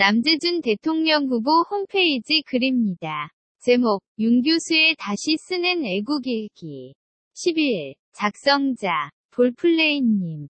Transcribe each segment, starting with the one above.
남재준 대통령 후보 홈페이지 글입니다. 제목, 윤 교수의 다시 쓰는 애국일기. 10일, 작성자, 볼플레인님.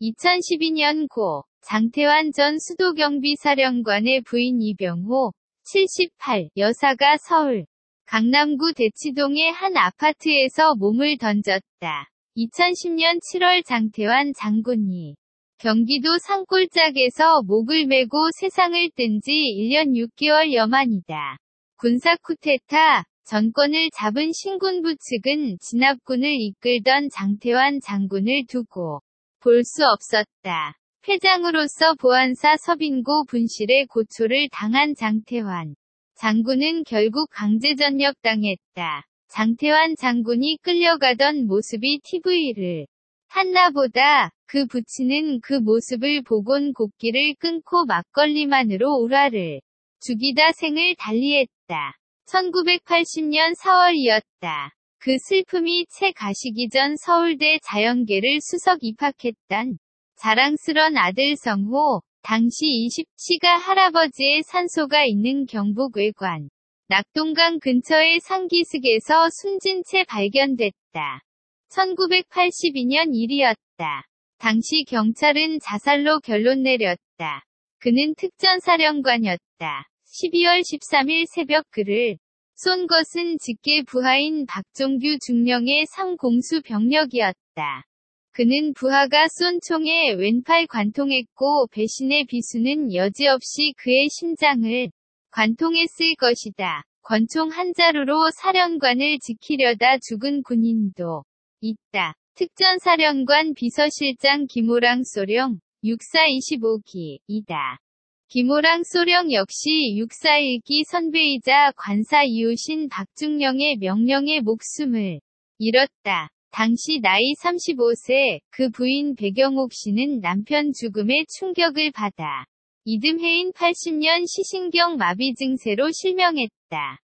2012년 고, 장태환 전 수도경비사령관의 부인 이병호, 78, 여사가 서울, 강남구 대치동의 한 아파트에서 몸을 던졌다. 2010년 7월 장태환 장군이 경기도 산골짜기에서 목을 메고 세상을 뜬 지 1년 6개월 여 만이다. 군사 쿠데타 전권을 잡은 신군부 측은 진압군을 이끌던 장태환 장군을 두고 볼 수 없었다. 회장으로서 보안사 서빈고 분실의 고초를 당한 장태환 장군은 결국 강제전역 당했다. 장태환 장군이 끌려가던 모습이 TV를 한나보다 그 부치는 그 모습을 보곤 곡기를 끊고 막걸리만으로 우라를 죽이다 생을 달리했다. 1980년 4월이었다. 그 슬픔이 채 가시기 전 서울대 자연계를 수석 입학했던 자랑스런 아들 성호, 당시 20씨가 할아버지의 산소가 있는 경북 외관, 낙동강 근처의 상기슭에서 숨진 채 발견됐다. 1982년 일이었다. 당시 경찰은 자살로 결론 내렸다. 그는 특전사령관이었다. 12월 13일 새벽 그를 쏜 것은 직계 부하인 박종규 중령의 상공수 병력이었다. 그는 부하가 쏜 총에 왼팔 관통했고 배신의 비수는 여지없이 그의 심장을 관통했을 것이다. 권총 한 자루로 사령관을 지키려다 죽은 군인도 있다. 특전사령관 비서실장 김호랑 소령 6425기 이다. 김호랑 소령 역시 641기 선배이자 관사 이웃인 박중령의 명령에 목숨을 잃었다. 당시 나이 35세 그 부인 배경옥 씨는 남편 죽음에 충격을 받아 이듬해인 80년 시신경 마비 증세로 실명했다.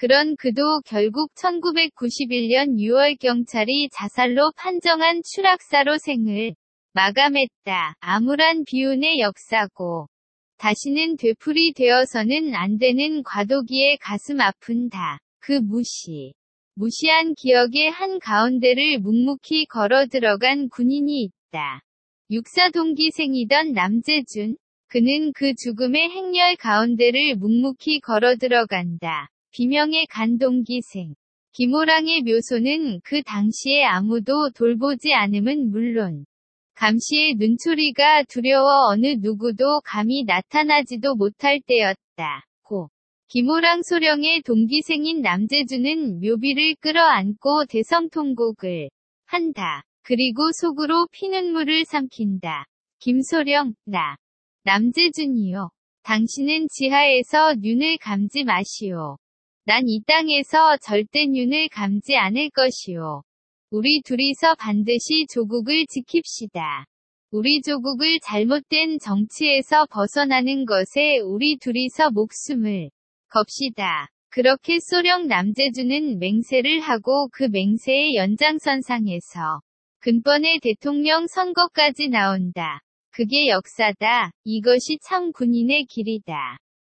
그런 그도 결국 1991년 6월 경찰이 자살로 판정한 추락사로 생을 마감했다. 암울한 비운의 역사고 다시는 되풀이 되어서는 안 되는 과도기에 가슴 아픈다. 그 무시. 무시한 기억의 한 가운데를 묵묵히 걸어 들어간 군인이 있다. 육사 동기생이던 남재준. 그는 그 죽음의 행렬 가운데를 묵묵히 걸어 들어간다. 비명의 간동기생. 김호랑의 묘소는 그 당시에 아무도 돌보지 않음은 물론 감시의 눈초리가 두려워 어느 누구도 감히 나타나지도 못할 때였다. 고. 김호랑 소령의 동기생인 남재주는 묘비를 끌어안고 대성통곡을 한다. 그리고 속으로 피눈물을 삼킨다. 김소령, 나. 남재준이요. 당신은 지하에서 눈을 감지 마시오. 난 이 땅에서 절대 눈을 감지 않을 것이오. 우리 둘이서 반드시 조국을 지킵시다. 우리 조국을 잘못된 정치에서 벗어나는 것에 우리 둘이서 목숨을 겁시다. 그렇게 소령 남재주는 맹세를 하고 그 맹세의 연장선상에서 근본의 대통령 선거까지 나온다. 그게 역사다. 이것이 참 군인의 길이다.